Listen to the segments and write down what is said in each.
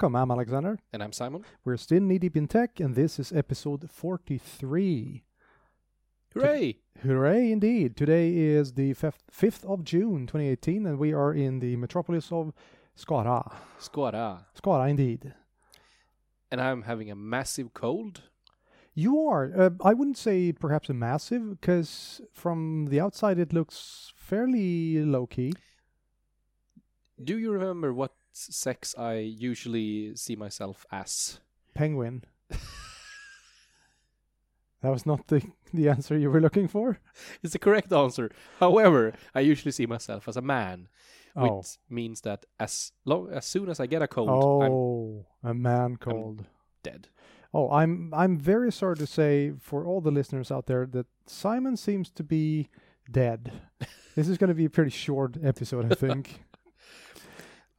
Welcome. I'm Alexander. And I'm Simon. We're still knee deep in tech, and this is episode 43. Hooray! Hooray, indeed. Today is the 5th of June 2018, and we are in the metropolis of Skara. Skara. Skara, indeed. And I'm having a massive cold. You are. Uh, I wouldn't say perhaps a massive, because from the outside it looks fairly low key. Do you remember what sex I usually see myself as? Penguin. that was not the, the answer you were looking for? It's the correct answer. However, I usually see myself as a man, which Oh. means that as long as soon as I get a cold, I'm Oh, a man cold. dead. Oh, I'm I'm very sorry to say for all the listeners out there that Simon seems to be dead. this is going to be a pretty short episode, I think.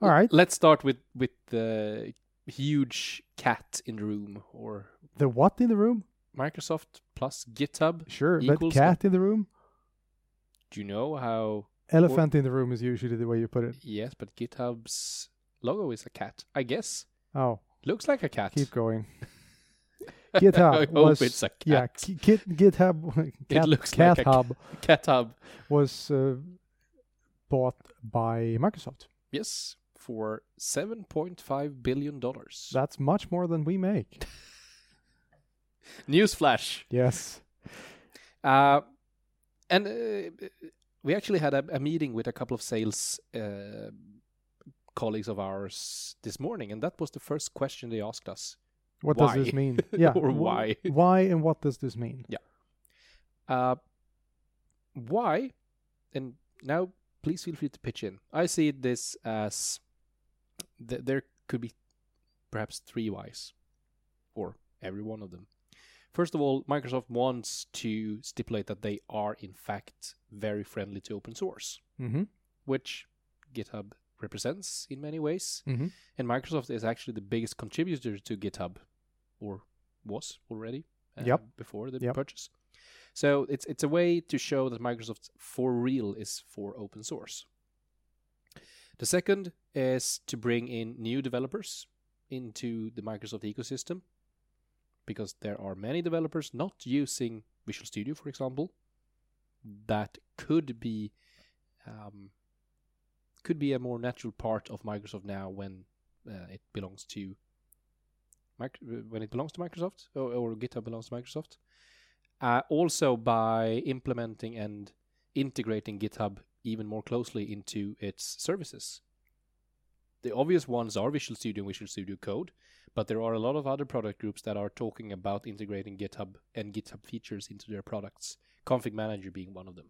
All right, Let's start with with the huge cat in the room, or the what in the room? Microsoft plus GitHub. Sure, but cat in the room. Do you know how? Elephant in the room is usually the way you put it. Yes, but GitHub's logo is a cat. I guess Oh, looks like a cat. keep going. GitHub was it's a cat. yeah. Git, GitHub cat, looks cat like a hub Cat Hub. was uh, bought by Microsoft. Yes, for seven point five billion dollars. That's much more than we make. Newsflash. yes. Uh, and uh, we actually had a, a meeting with a couple of sales uh, colleagues of ours this morning, and that was the first question they asked us. What Why? does this mean? Yeah. Or why? Why and what does this mean? Uh, why? And now, please feel free to pitch in. I see this as th- there could be perhaps three whys, or every one of them. First of all, Microsoft wants to stipulate that they are, in fact, very friendly to open source, Mm-hmm. which GitHub represents in many ways. Mm-hmm. And Microsoft is actually the biggest contributor to GitHub, or was already uh, Yep. before the Yep. purchase. So it's it's a way to show that Microsoft for real is for open source. The second is to bring in new developers into the Microsoft ecosystem, because there are many developers not using Visual Studio, for example, that could be um, could be a more natural part of Microsoft now when uh, it belongs to when it belongs to Microsoft or, or GitHub belongs to Microsoft. Uh, also by implementing and integrating GitHub even more closely into its services. The obvious ones are Visual Studio and Visual Studio Code, but there are a lot of other product groups that are talking about integrating GitHub and GitHub features into their products. Config Manager being one of them.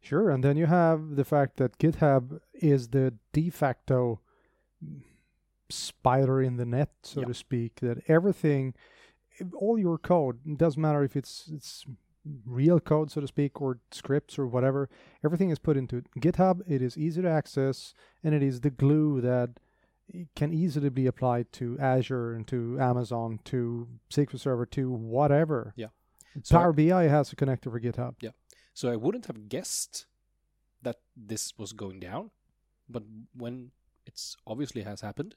Sure, and then you have the fact that GitHub is the de facto spider in the net, so Yeah. to speak. That everything, all your code, doesn't matter if it's it's real code, so to speak, or scripts or whatever. Everything is put into GitHub. It is easy to access, and it is the glue that can easily be applied to Azure and to Amazon, to SQL Server, to whatever. Yeah. So- Power BI has a connector for GitHub. Yeah. So I wouldn't have guessed that this was going down, but when it's obviously has happened,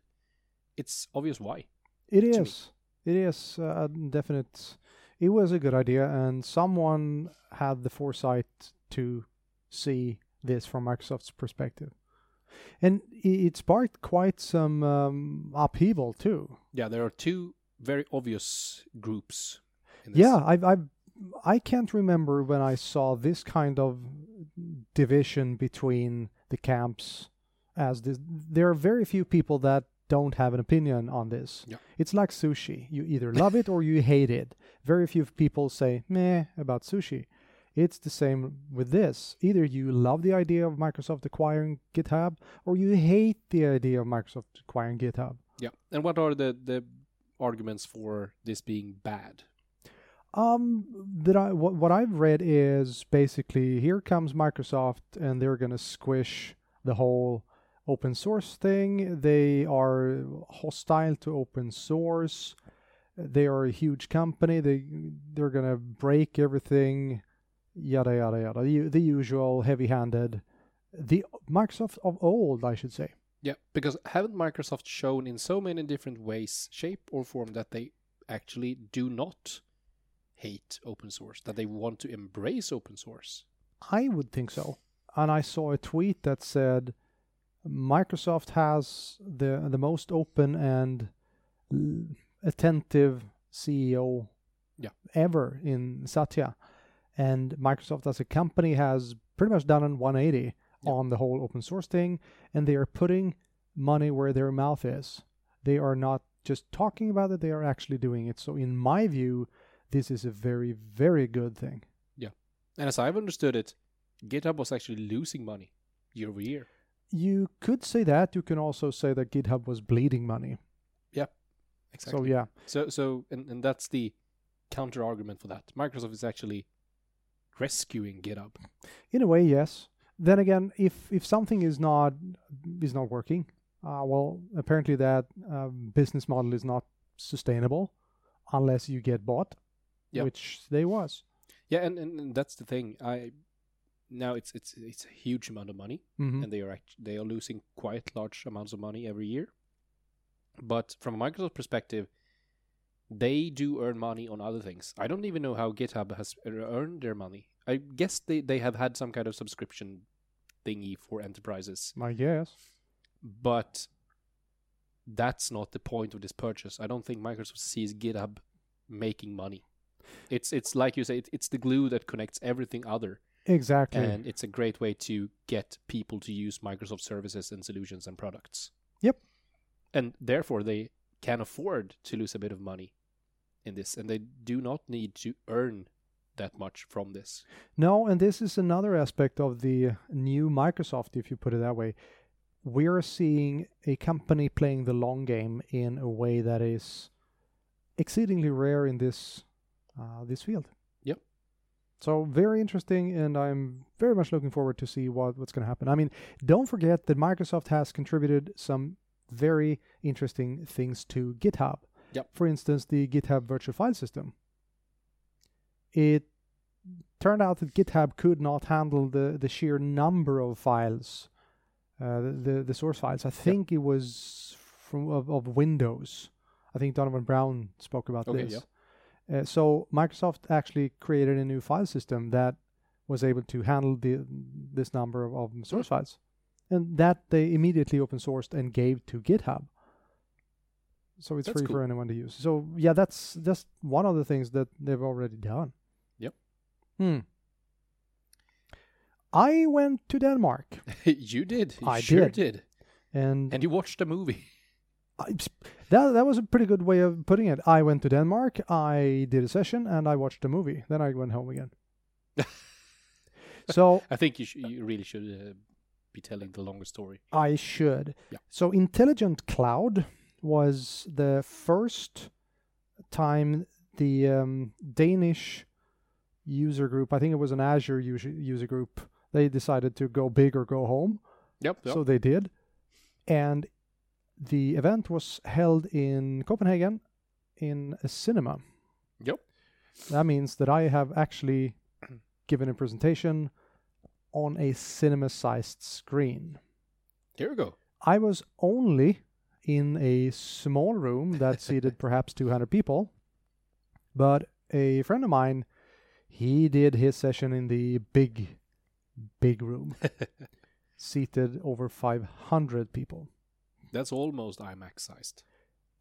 it's obvious why. It is. It is uh, a definite. It was a good idea, and someone had the foresight to see this from Microsoft's perspective, and it sparked quite some um, upheaval too. Yeah, there are two very obvious groups. In this. Yeah, I've, I've I can't remember when I saw this kind of division between the camps. As this, there are very few people that don't have an opinion on this. Yeah. It's like sushi. You either love it or you hate it. Very few people say meh about sushi. It's the same with this. Either you love the idea of Microsoft acquiring GitHub or you hate the idea of Microsoft acquiring GitHub. Yeah. And what are the the arguments for this being bad? Um, that I what, what I've read is basically here comes Microsoft and they're gonna squish the whole open source thing. They are hostile to open source. They are a huge company. They they're gonna break everything. Yada yada yada. The, the usual heavy-handed, the Microsoft of old, I should say. Yeah, because haven't Microsoft shown in so many different ways, shape, or form that they actually do not hate open source, that they want to embrace open source? I would think so. And I saw a tweet that said Microsoft has the the most open and attentive CEO Yeah. ever in Satya. And Microsoft as a company has pretty much done an 180 Yeah. on the whole open source thing and they are putting money where their mouth is. They are not just talking about it, they are actually doing it. So in my view, this is a very very good thing. Yeah. And as I've understood it, GitHub was actually losing money year over year. You could say that. You can also say that GitHub was bleeding money. Exactly. So yeah, So so and, and that's the counter argument for that. Microsoft is actually rescuing GitHub. in a way, yes. Then again, if if something is not is not working, uh, well, apparently that um, business model is not sustainable unless you get bought, Yeah. which they was. Yeah, and, and, and that's the thing. I now it's it's it's a huge amount of money, hmm and they are act- they are losing quite large amounts of money every year. But from a Microsoft perspective, they do earn money on other things. I don't even know how GitHub has e- earned their money. I guess they, they have had some kind of subscription thingy for enterprises, I guess. but that's not the point of this purchase. I don't think Microsoft sees GitHub making money. It's it's like you say, it, it's the glue that connects everything other, Exactly. and it's a great way to get people to use Microsoft services and solutions and products. Yep. And therefore, they can afford to lose a bit of money in this, and they do not need to earn that much from this. No, and this is another aspect of the new Microsoft, if you put it that way. We're seeing a company playing the long game in a way that is exceedingly rare in this uh, this field. Yep. So very interesting, and I'm very much looking forward to see what, what's going to happen. I mean, don't forget that Microsoft has contributed some very interesting things to GitHub. Yep. For instance, the GitHub virtual file system. It turned out that GitHub could not handle the, the sheer number of files, uh, the, the the source files. I think it was from of, of Windows. I think Donovan Brown spoke about Okay, this. Uh, so Microsoft actually created a new file system that was able to handle the this number of, of source files, and that they immediately open sourced and gave to GitHub. So it's That's free cool. for anyone to use. So yeah, that's just one of the things that they've already done. Yep. Hmm. I went to Denmark you did. You I sure did. did. and And you watched a movie. I, that that was a pretty good way of putting it. I went to Denmark, I did a session, and I watched a movie. Then I went home again. so I think you, sh- you really should uh, be telling the longer story. I should. Yeah. So Intelligent Cloud was the first time the um, Danish user group, I think it was an Azure user, user group, they decided to go big or go home. Yep. yep. So they did. And the event was held in Copenhagen in a cinema. Yep. That means that I have actually given a presentation on a cinema sized screen. Here we go. I was only in a small room that seated perhaps 200 people, but a friend of mine, he did his session in the big, big room, seated over 500 people. That's almost IMAX sized.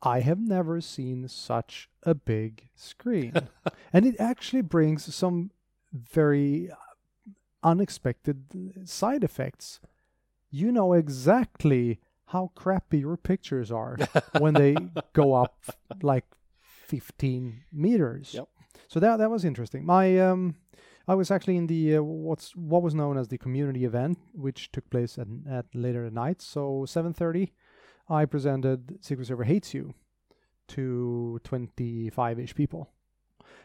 I have never seen such a big screen. and it actually brings some very unexpected side effects. You know exactly how crappy your pictures are when they go up like 15 meters. Yep. So that that was interesting. My um I was actually in the uh, what's what was known as the community event which took place at, at later at night. So 7:30 I presented Secret Server Hates You to 25ish people.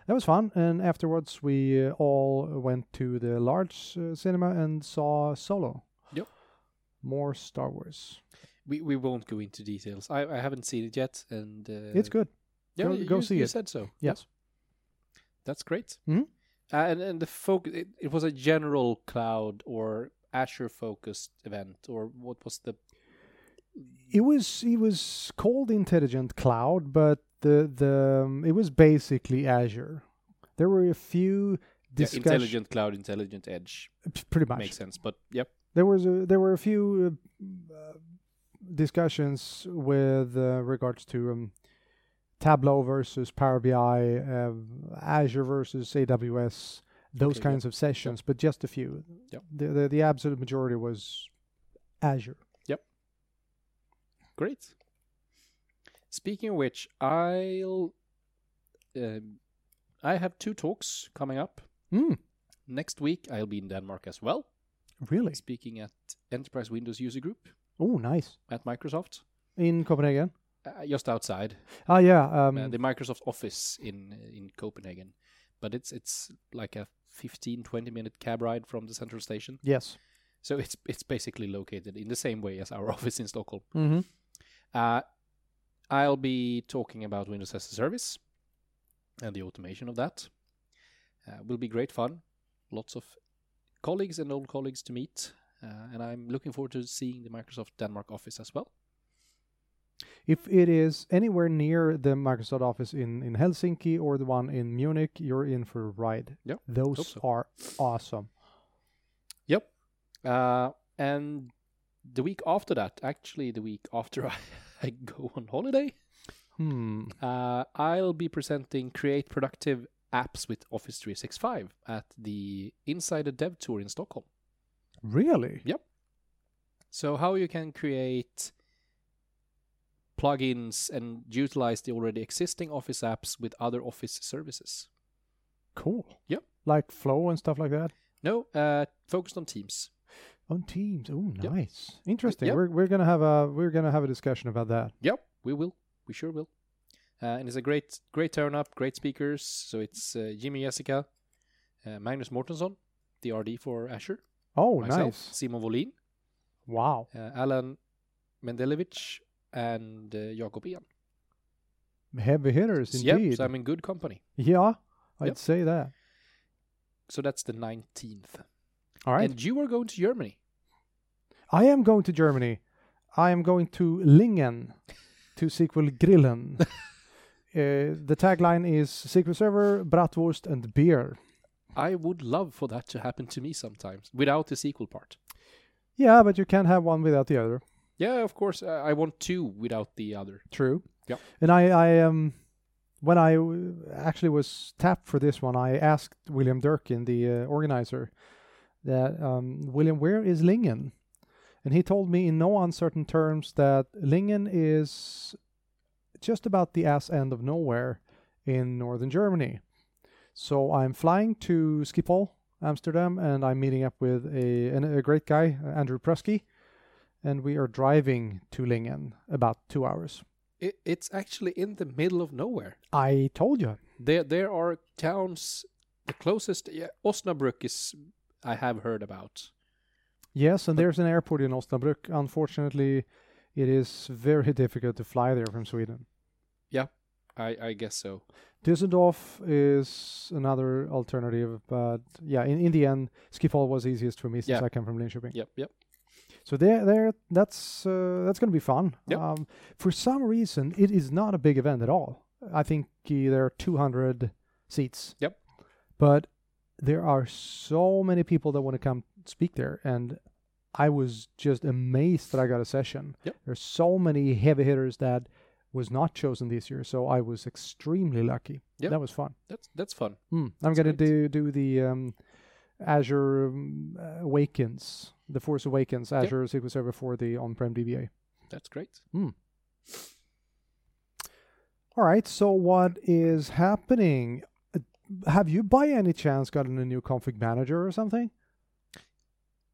That was fun and afterwards we uh, all went to the large uh, cinema and saw Solo. Yep. More Star Wars. We we won't go into details. I, I haven't seen it yet, and uh, it's good. Yeah, Go- you, go you- see you it. said so. Yes. That's great. Mhm. Uh, and and the focus it, it was a general cloud or Azure focused event, or what was the it was it was called Intelligent Cloud, but the the um, it was basically Azure. There were a few Yeah, discussions. intelligent cloud, intelligent edge pretty much. makes sense. But yep, There was a, there were a few uh, discussions with uh, regards to um, Tableau versus Power BI, uh, Azure versus AWS, those Okay, kinds of sessions, but just a few. Yep. The, the the absolute majority was Azure. Yep. Great. Speaking of which, I'll um, I have two talks coming up Mm, next week. I'll be in Denmark as well, really? speaking at Enterprise Windows User Group Oh, nice. at Microsoft, In Copenhagen. uh, just outside Ah, yeah. Um, uh, the Microsoft office in in Copenhagen. But it's it's like a 15 20 minute cab ride from the central station. yes. So it's it's basically located in the same way as our office in Stockholm. Mm-hmm. Uh, I'll be talking about Windows as a Service and the automation of that. Uh, will be great fun. Lots of colleagues and old colleagues to meet, uh, and I'm looking forward to seeing the Microsoft Denmark office as well. If it is anywhere near the Microsoft office in, in Helsinki or the one in Munich, you're in for a ride. Yeah, Those so. are awesome. Yep. Uh, and the week after that, actually, the week after I, I go on holiday, Hmm. uh, I'll be presenting Create Productive Apps with Office 365 at the Insider Dev Tour in Stockholm. Really? Yep. So how you can create plugins and utilize the already existing Office apps with other Office services. Cool. Yep. Like Flow and stuff like that? No, uh, focused on Teams. On Teams. Oh, Yep. nice. Interesting. Yep. We're we're gonna have a we're gonna have a discussion about that. Yep, we will. We sure will. Uh, and it's a great, great turn up, great speakers. So it's uh, Jimmy Jessica, uh, Magnus Mårtensson, the RD for Azure, Oh, myself, nice. Simon Wåhlin, Wow. uh, Alan Mendelevich, and uh, Jakob Ian. Heavy hitters indeed. Yep, so I'm in good company. yeah, I'd Yep. say that. So that's the 19th. All right. And you are going to Germany. I am going to Germany. I am going to Lingen to SQLGrillen. uh, the tagline is SQL Server, Bratwurst, and beer. I would love for that to happen to me sometimes without the sequel part. Yeah, but you can't have one without the other. Yeah, of course. Uh, I want two without the other. True. Yep. And I, I um, when I w- actually was tapped for this one, I asked William Durkin, the uh, organizer, that um, William, where is Lingen? And he told me in no uncertain terms that Lingen is just about the ass end of nowhere in northern Germany. So I'm flying to Schiphol, Amsterdam, and I'm meeting up with a, an- a great guy, Andrew Pruski, and we are driving to Lingen about two hours. It, it's actually in the middle of nowhere. I told you. There, there are towns. The closest, yeah, Osnabrück is. I have heard about. Yes, and there's an airport in Osnabrück. Unfortunately, it is very difficult to fly there from Sweden. I, I guess so. Düsseldorf is another alternative, but yeah, in, in the end, Schiphol was easiest for me since Yeah. I come from Linköping. Yep, yep. So there, there, that's uh, that's going to be fun. Yep. Um, for some reason, it is not a big event at all. I think uh, there are 200 seats. Yep. But there are so many people that want to come speak there, and I was just amazed that I got a session. Yep. There's so many heavy hitters that was not chosen this year, so I was extremely lucky. Yep. That was fun. That's that's fun. Hmm. I'm going to do do the um, Azure um, Awakens, the Force Awakens, Yep. Azure SQL Server for the on-prem DBA. That's great. All right. So what is happening? Have you, by any chance, gotten a new config manager or something?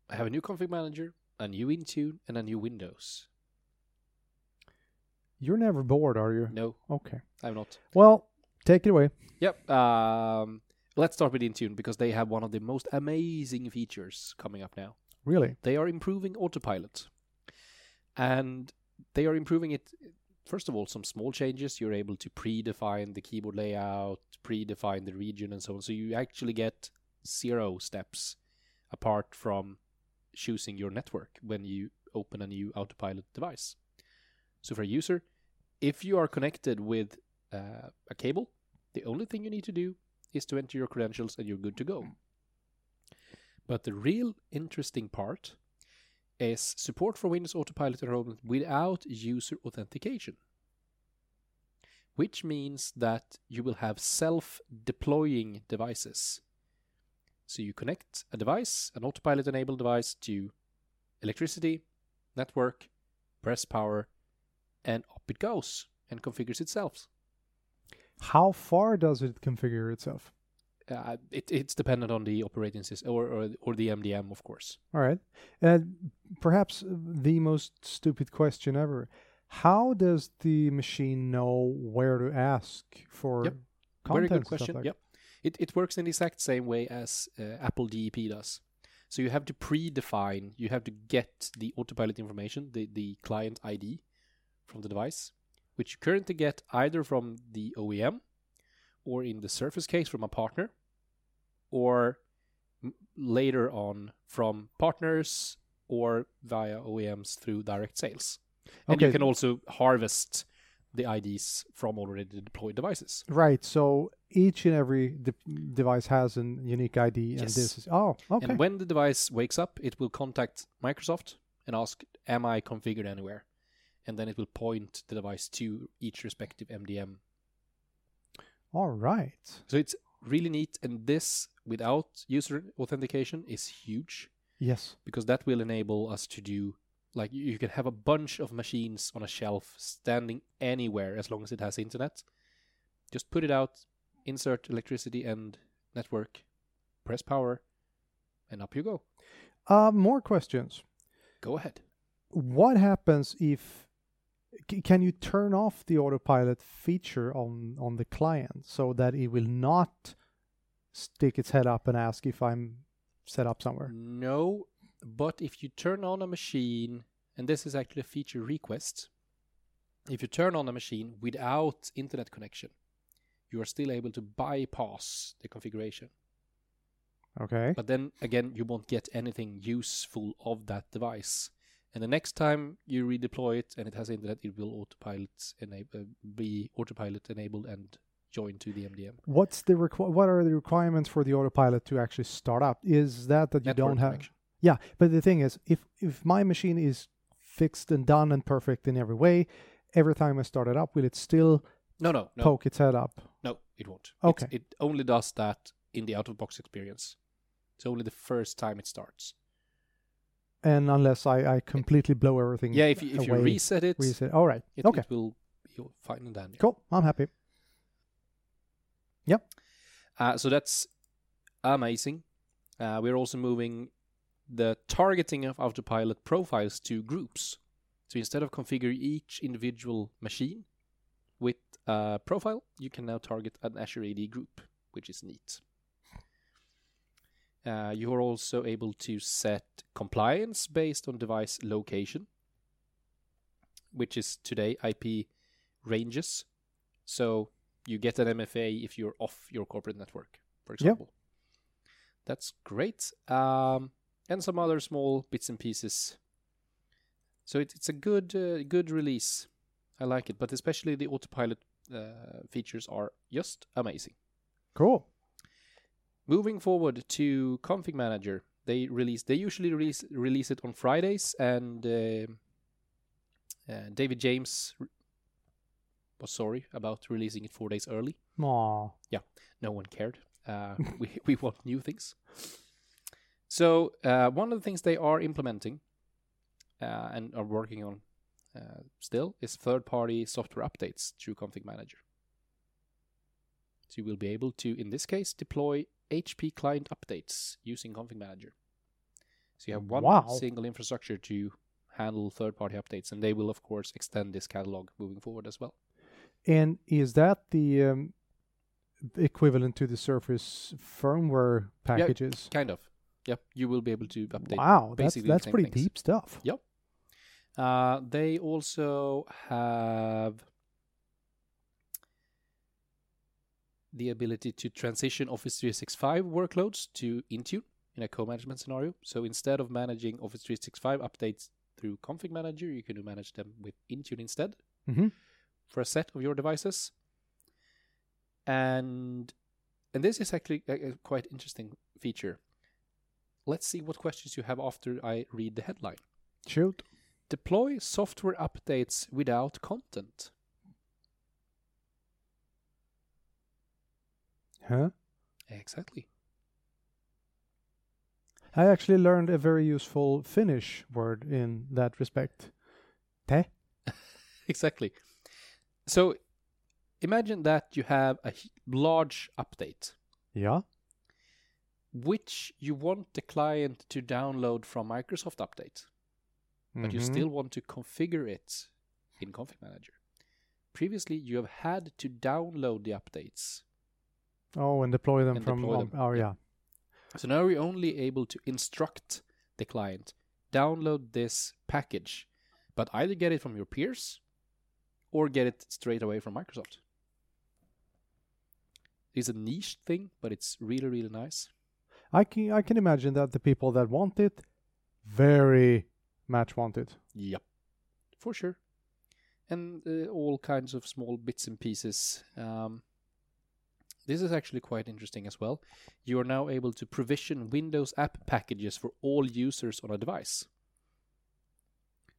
I have a new config manager, a new Intune, and a new Windows. You're never bored, are you? No, Okay. I'm not. Well, take it away. Yep. Um, let's start with Intune because they have one of the most amazing features coming up now. Really? They are improving autopilot, and they are improving it. First of all, some small changes. You're able to predefine the keyboard layout, predefine the region, and so on. So you actually get zero steps apart from choosing your network when you open a new autopilot device. So for a user, if you are connected with uh, a cable, the only thing you need to do is to enter your credentials and you're good to go. But the real interesting part is support for Windows Autopilot enrollment without user authentication. Which means that you will have self deploying devices. So you connect a device, an autopilot enabled device, to electricity, network, press power, and up it goes and configures itself. How far does it configure itself? Uh, it, it's dependent on the operating system or, or or the MDM, of course. All right. And perhaps the most stupid question ever. How does the machine know where to ask for Yep. content? Very good question. like- yep. It, it works in the exact same way as uh, Apple DEP does. So you have to predefine, you have to get the autopilot information, the, the client ID from the device, which you currently get either from the OEM or in the Surface case from a partner, or later on from partners or via OEMs through direct sales. And you can also harvest the IDs from already deployed devices. Right. So each and every de- device has a unique ID, and Yes. this is oh okay. And when the device wakes up, it will contact Microsoft and ask, Am I configured anywhere? And then it will point the device to each respective MDM. All right. So it's really neat. And this, without user authentication, is huge Yes. because that will enable us to do like you can have a bunch of machines on a shelf standing anywhere as long as it has internet. Just put it out, insert electricity and network, press power, and up you go. Uh, more questions. Go ahead. What happens if c- can you turn off the autopilot feature on on the client so that it will not stick its head up and ask if I'm set up somewhere? No, but if you turn on a machine, and this is actually a feature request, if you turn on a machine without internet connection, you are still able to bypass the configuration. Okay. But then again, you won't get anything useful of that device. And the next time you redeploy it and it has internet, it will autopilot enable, uh, be autopilot enabled and join to the MDM. What's the requ- what are the requirements for the autopilot to actually start up? Is that that you Network don't have connection. Yeah, but the thing is, if if my machine is fixed and done and perfect in every way, every time I start it up, will it still No, no, no. poke its head up? No, it won't. Okay. It's, it only does that in the out of box experience. It's only the first time it starts. And unless I, I completely blow everything, Yeah, if you, if you reset it, reset. All right. it, okay. it will be fine and dandy. Cool. I'm happy. Uh, so that's amazing. Uh, we're also moving the targeting of autopilot profiles to groups. So instead of configure each individual machine with a profile, you can now target an Azure AD group, which is neat. Uh, you are also able to set compliance based on device location, which is today IP ranges. So you get an MFA if you're off your corporate network, for example. That's great. Um, and some other small bits and pieces. So it, it's a good uh, good release. I like it, but especially the autopilot uh, features are just amazing. Cool. Moving forward to Config Manager, they release. They usually release release it on Fridays, and uh, uh, David James r- was sorry about releasing it four days early. yeah No one cared. Uh, we we want new things. So uh, one of the things they are implementing uh, and are working on uh, still is third-party software updates through Config Manager. So you will be able to, in this case, deploy HP client updates using Config Manager. So you have one Wow. single infrastructure to handle third-party updates, and they will, of course, extend this catalog moving forward as well. And is that the um, equivalent to the Surface firmware packages? Yeah, Kind of. Yep, you will be able to update wow, that's that's pretty things. deep stuff. Uh, they also have the ability to transition Office 365 workloads to Intune in a co-management scenario. So instead of managing Office 365 updates through Config Manager. You can manage them with Intune instead Mhm. for a set of your devices. And and this is actually a, a quite interesting feature. Let's see what questions you have after I read the headline. Shoot. Deploy software updates without content. Huh? Exactly. I actually learned a very useful Finnish word in that respect. Te? Exactly. So imagine that you have a large update Yeah. which you want the client to download from Microsoft Update, but you Mhm. still want to configure it in Config Manager. Previously, you have had to download the updates. Oh, and deploy them And from. deploy them, Oh, yeah. yeah. So now we're only able to instruct the client download this package, but either get it from your peers or get it straight away from Microsoft. It's a niche thing, but it's really, really nice. I can I can imagine that the people that want it, very much want it. Yep, for sure. And uh, all kinds of small bits and pieces. Um, this is actually quite interesting as well. You are now able to provision Windows app packages for all users on a device.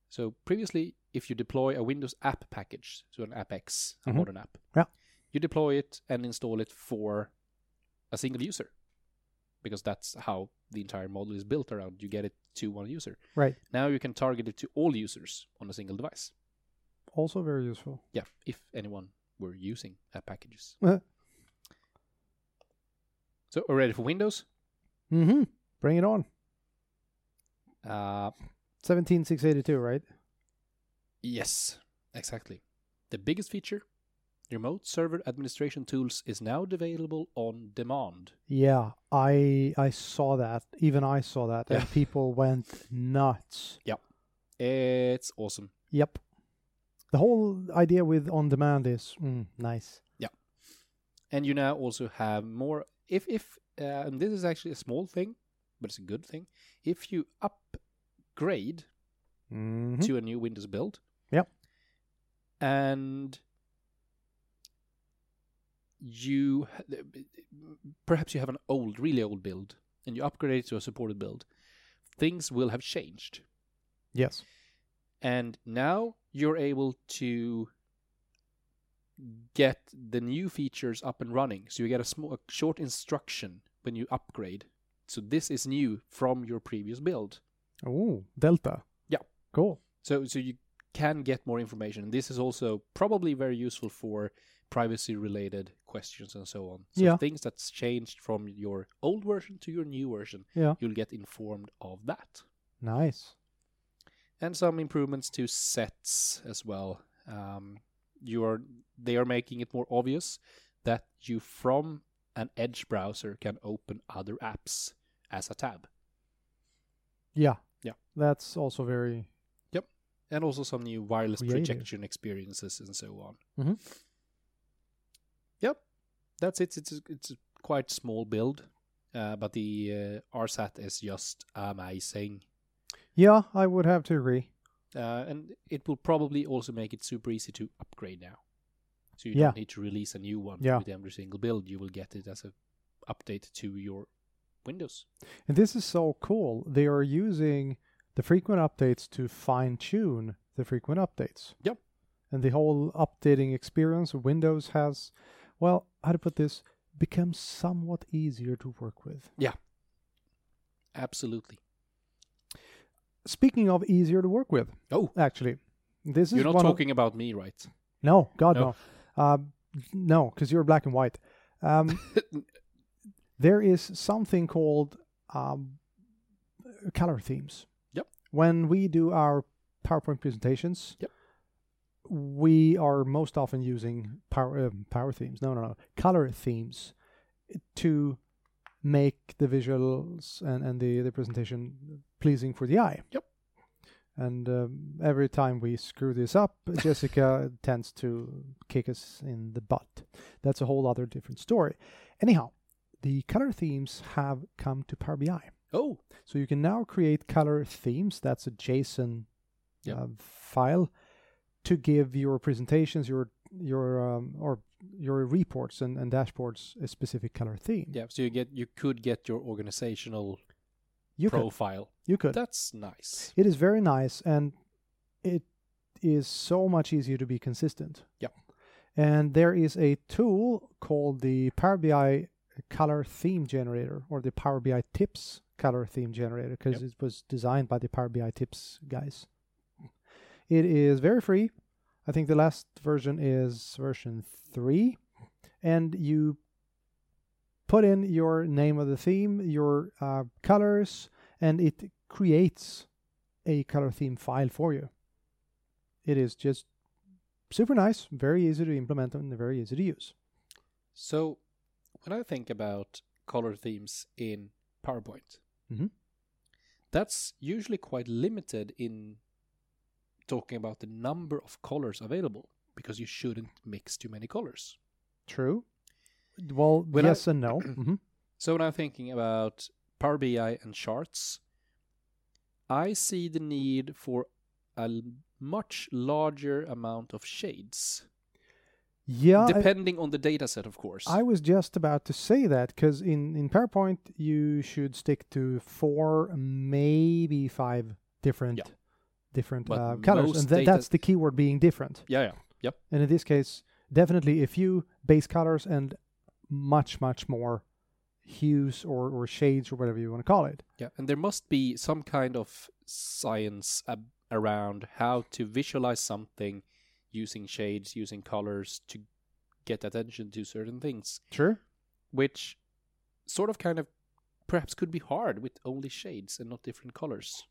So previously, if you deploy a Windows app package, so an AppX, a Mhm. modern app, Yeah. you deploy it and install it for a single user, because that's how the entire model is built around. You get it to one user. Right. Now you can target it to all users on a single device. Also very useful. Yeah, if anyone were using app packages. So, are ready for Windows? mm-hmm. Bring it on. Uh, 17682, right? yes, exactly. The biggest feature, remote server administration tools, is now available on demand. Yeah, I I saw that. Even I saw that, Yeah. and people went nuts. Yeah. It's awesome. Yep. The whole idea with on demand is mm, nice. Yeah. And you now also have more. If if uh, and this is actually a small thing, but it's a good thing. If you upgrade Mhm. to a new Windows build. yeah, And you perhaps you have an old, really old build, and you upgrade it to a supported build. Things will have changed, Yes. and now you're able to get the new features up and running. So you get a small, a short instruction when you upgrade. So this is new from your previous build. Oh, Delta. Yeah. Cool. So so you can get more information. And this is also probably very useful for privacy related questions and so on. So Yeah. things that's changed from your old version to your new version, Yeah. you'll get informed of that. Nice. And some improvements to sets as well. Um, you are they are making it more obvious that you from an Edge browser can open other apps as a tab. Yeah. Yeah. That's also very. Yep. And also some new wireless Creative. projection experiences and so on. Mhm. Yep, that's it. It's a, it's a quite small build, uh, but the uh, RSAT is just amazing, Yeah, I would have to agree. Uh, and it will probably also make it super easy to upgrade now. So you Yeah. don't need to release a new one Yeah. with every single build. You will get it as a update to your Windows. And this is so cool. They are using the frequent updates to fine tune the frequent updates. Yep. And the whole updating experience of Windows has, well, how to put this, becomes somewhat easier to work with. Yeah. Absolutely. Speaking of easier to work with, Oh, actually, this is you're not one of- talking about me, right? No, God, No. no. Um, no, because you're black and white. Um, there is something called um, color themes. Yep. When we do our PowerPoint presentations, Yep. we are most often using power um, power themes. No, no, no, color themes to make the visuals and, and the, the presentation pleasing for the eye. Yep. And um, every time we screw this up, Jessica tends to kick us in the butt. That's a whole other different story. Anyhow, the color themes have come to Power BI. Oh, So you can now create color themes. That's a JSON Yep. uh, file to give your presentations, your your um, or your reports and, and dashboards a specific color theme. Yeah, so you get you could get your organizational you could. profile. You could. That's nice. It is very nice and it is so much easier to be consistent. Yep. And there is a tool called the Power BI color theme generator or the Power BI tips color theme generator because Yep. it was designed by the Power BI tips guys. It is very free. I think the last version is version 3 and you put in your name of the theme, your uh, colors and it creates a color theme file for you. It is just super nice, very easy to implement, and very easy to use. So when I think about color themes in PowerPoint, Mhm. that's usually quite limited in talking about the number of colors available because you shouldn't mix too many colors. True. Well, When I- yes and no. hmm So when I'm thinking about Power BI and charts, I see the need for a much larger amount of shades, Yeah, I- depending on the data set, of course. I was just about to say that because in, in PowerPoint you should stick to four, maybe five different Yeah. Different uh, colors, and data- that's the keyword being different. yeah, yeah, yep. And in this case, definitely a few base colors and much much more hues or, or shades or whatever you want to call it. Yeah, and there must be some kind of science ab- around how to visualize something using shades, using colors to get attention to certain things, Sure. which sort of kind of perhaps could be hard with only shades and not different colors.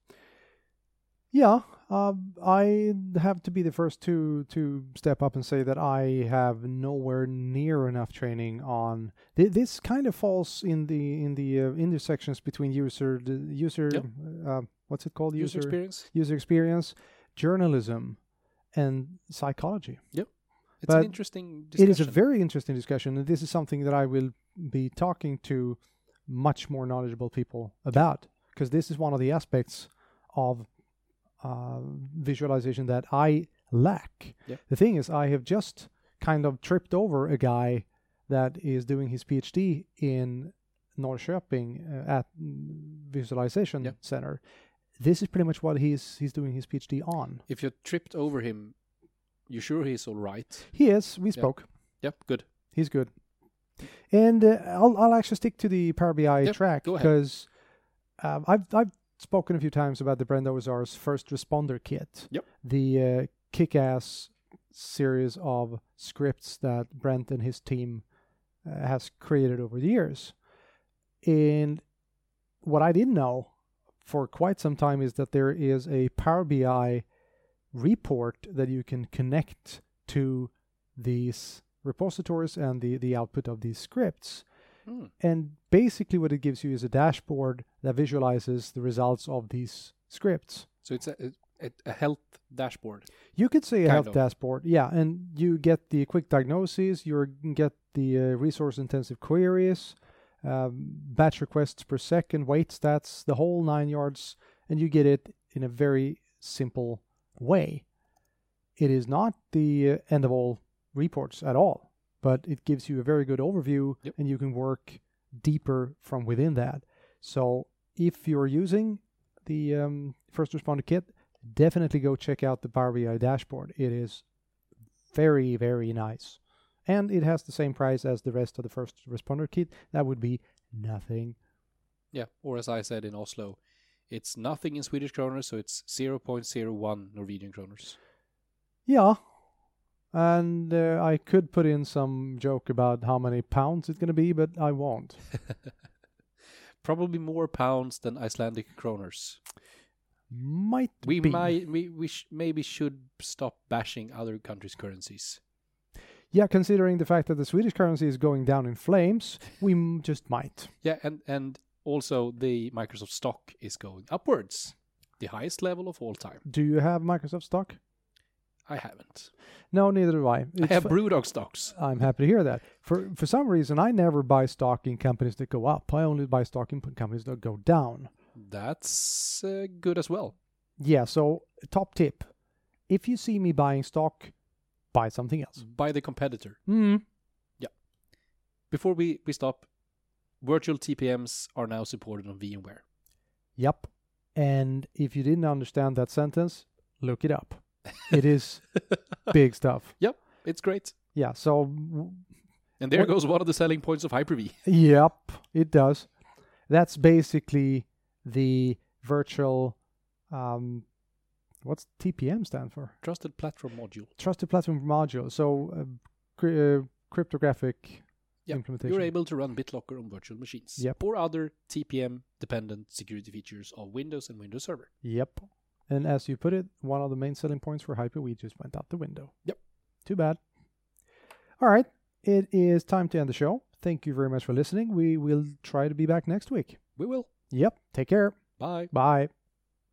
Yeah, um, I have to be the first to to step up and say that I have nowhere near enough training on th- this. Kind of falls in the in the uh, intersections between user the user Yep. uh, what's it called User experience. user experience, journalism, and psychology. Yep, it's But an interesting discussion. It is a very interesting discussion, and this is something that I will be talking to much more knowledgeable people about because this is one of the aspects of uh, visualization that I lack. Yep. The thing is, I have just kind of tripped over a guy that is doing his PhD in Norrköping uh, at Visualization Yep. Center. This is pretty much what he's he's doing his PhD on. if you tripped over him, you sure he's all right? He is. We spoke. Yep, good. He's good. And uh, I'll I'll actually stick to the Power BI Yep, track because um, I've I've spoken a few times about the Brent Ozar's first responder kit. Yep. The uh, kick-ass series of scripts that Brent and his team uh, has created over the years. And what I didn't know for quite some time is that there is a Power BI report that you can connect to these repositories and the, the output of these scripts. Hmm. And basically, what it gives you is a dashboard that visualizes the results of these scripts. So it's a, a, a health dashboard. You could say a health of. dashboard, yeah, and you get the quick diagnoses, you get the uh, resource intensive queries, um, batch requests per second, wait stats, the whole nine yards, and you get it in a very simple way. It is not the uh, end of all reports at all, but it gives you a very good overview Yep. and you can work deeper from within that. So if you're using the um, first responder kit, definitely go check out the Power BI dashboard. It is very, very nice. And it has the same price as the rest of the first responder kit. That would be nothing. Yeah, or as I said in Oslo, it's nothing in Swedish kronor, so it's 0.01 Norwegian kroners. Yeah. And uh, I could put in some joke about how many pounds it's going to be, but I won't. Probably more pounds than Icelandic kroners. Might We be. might we, we sh- maybe should stop bashing other countries' currencies. Yeah, considering the fact that the Swedish currency is going down in flames, we m- just might. Yeah, and and also the Microsoft stock is going upwards, the highest level of all time. Do you have Microsoft stock? I haven't. No, neither do I. I have fu- Brewdog stocks. I'm happy to hear that. For for some reason, I never buy stock in companies that go up. I only buy stock in companies that go down. That's uh, good as well. Yeah, so top tip: if you see me buying stock, buy something else. By the competitor. Yeah. Before we, we stop, virtual TPMs are now supported on VMware. Yep. And if you didn't understand that sentence, look it up. It is big stuff. Yep, it's great. Yeah. So, And there What- goes one of the selling points of Hyper-V. yep, it does. That's basically the virtual. Um, what's TPM stand for? Trusted Platform Module. Trusted Platform Module. So, uh, cri- uh, cryptographic Yep, implementation. You're able to run BitLocker on virtual machines. Yep. Or other TPM-dependent security features of Windows and Windows Server. Yep. And as you put it, one of the main selling points for Hyper-V just went out the window. Yep. Too bad. All right. It is time to end the show. Thank you very much for listening. We will try to be back next week. We will. Yep. Take care. Bye. Bye.